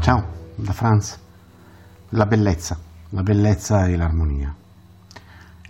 Ciao, da Franz. La bellezza, la bellezza e l'armonia.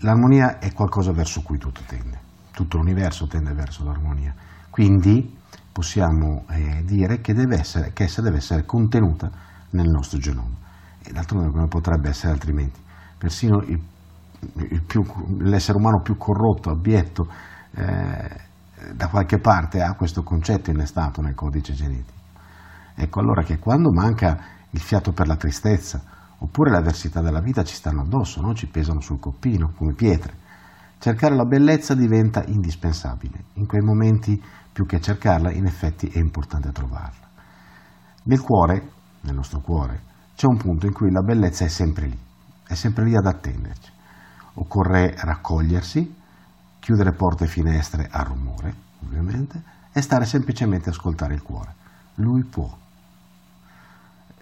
L'armonia è qualcosa verso cui tutto tende, tutto l'universo tende verso l'armonia. Quindi possiamo eh, dire che, deve essere, che essa deve essere contenuta nel nostro genoma. E d'altronde come potrebbe essere altrimenti? Persino il, il più, l'essere umano più corrotto, abietto, eh, da qualche parte ha questo concetto innestato nel codice genetico. Ecco allora che quando manca il fiato per la tristezza, oppure l'avversità della vita ci stanno addosso, no? ci pesano sul coppino come pietre, cercare la bellezza diventa indispensabile. In quei momenti, più che cercarla, in effetti è importante trovarla. Nel cuore, nel nostro cuore, c'è un punto in cui la bellezza è sempre lì, è sempre lì ad attenderci. Occorre raccogliersi, chiudere porte e finestre a rumore, ovviamente, e stare semplicemente a ascoltare il cuore. Lui può.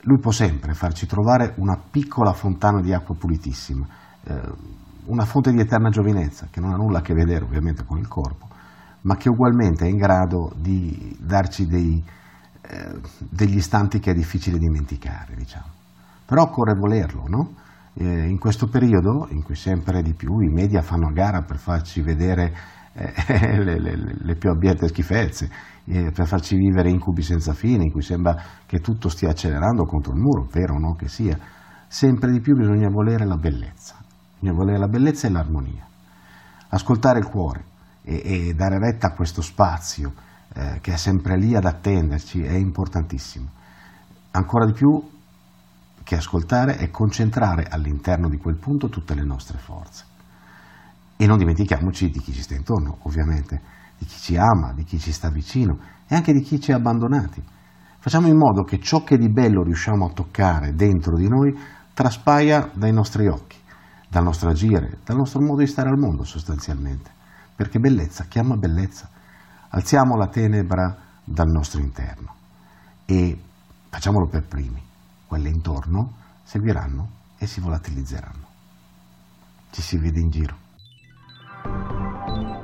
Lui può sempre farci trovare una piccola fontana di acqua pulitissima, eh, una fonte di eterna giovinezza, che non ha nulla a che vedere ovviamente con il corpo, ma che ugualmente è in grado di darci dei, eh, degli istanti che è difficile dimenticare, diciamo. Però occorre volerlo, no? eh, in questo periodo in cui sempre di più i media fanno a gara per farci vedere le, le, le, più abiette schifezze, eh, per farci vivere incubi senza fine, in cui sembra che tutto stia accelerando contro il muro, vero o no che sia, sempre di più bisogna volere la bellezza, bisogna volere la bellezza e l'armonia, ascoltare il cuore e, e dare retta a questo spazio eh, che è sempre lì ad attenderci è importantissimo. Ancora di più che ascoltare e concentrare all'interno di quel punto tutte le nostre forze. E non dimentichiamoci di chi ci sta intorno, ovviamente, di chi ci ama, di chi ci sta vicino e anche di chi ci ha abbandonati. Facciamo in modo che ciò che di bello riusciamo a toccare dentro di noi traspaia dai nostri occhi, dal nostro agire, dal nostro modo di stare al mondo sostanzialmente. Perché bellezza chiama bellezza. Alziamo la tenebra dal nostro interno e facciamolo per primi quelle intorno seguiranno e si volatilizzeranno. Ci si vede in giro.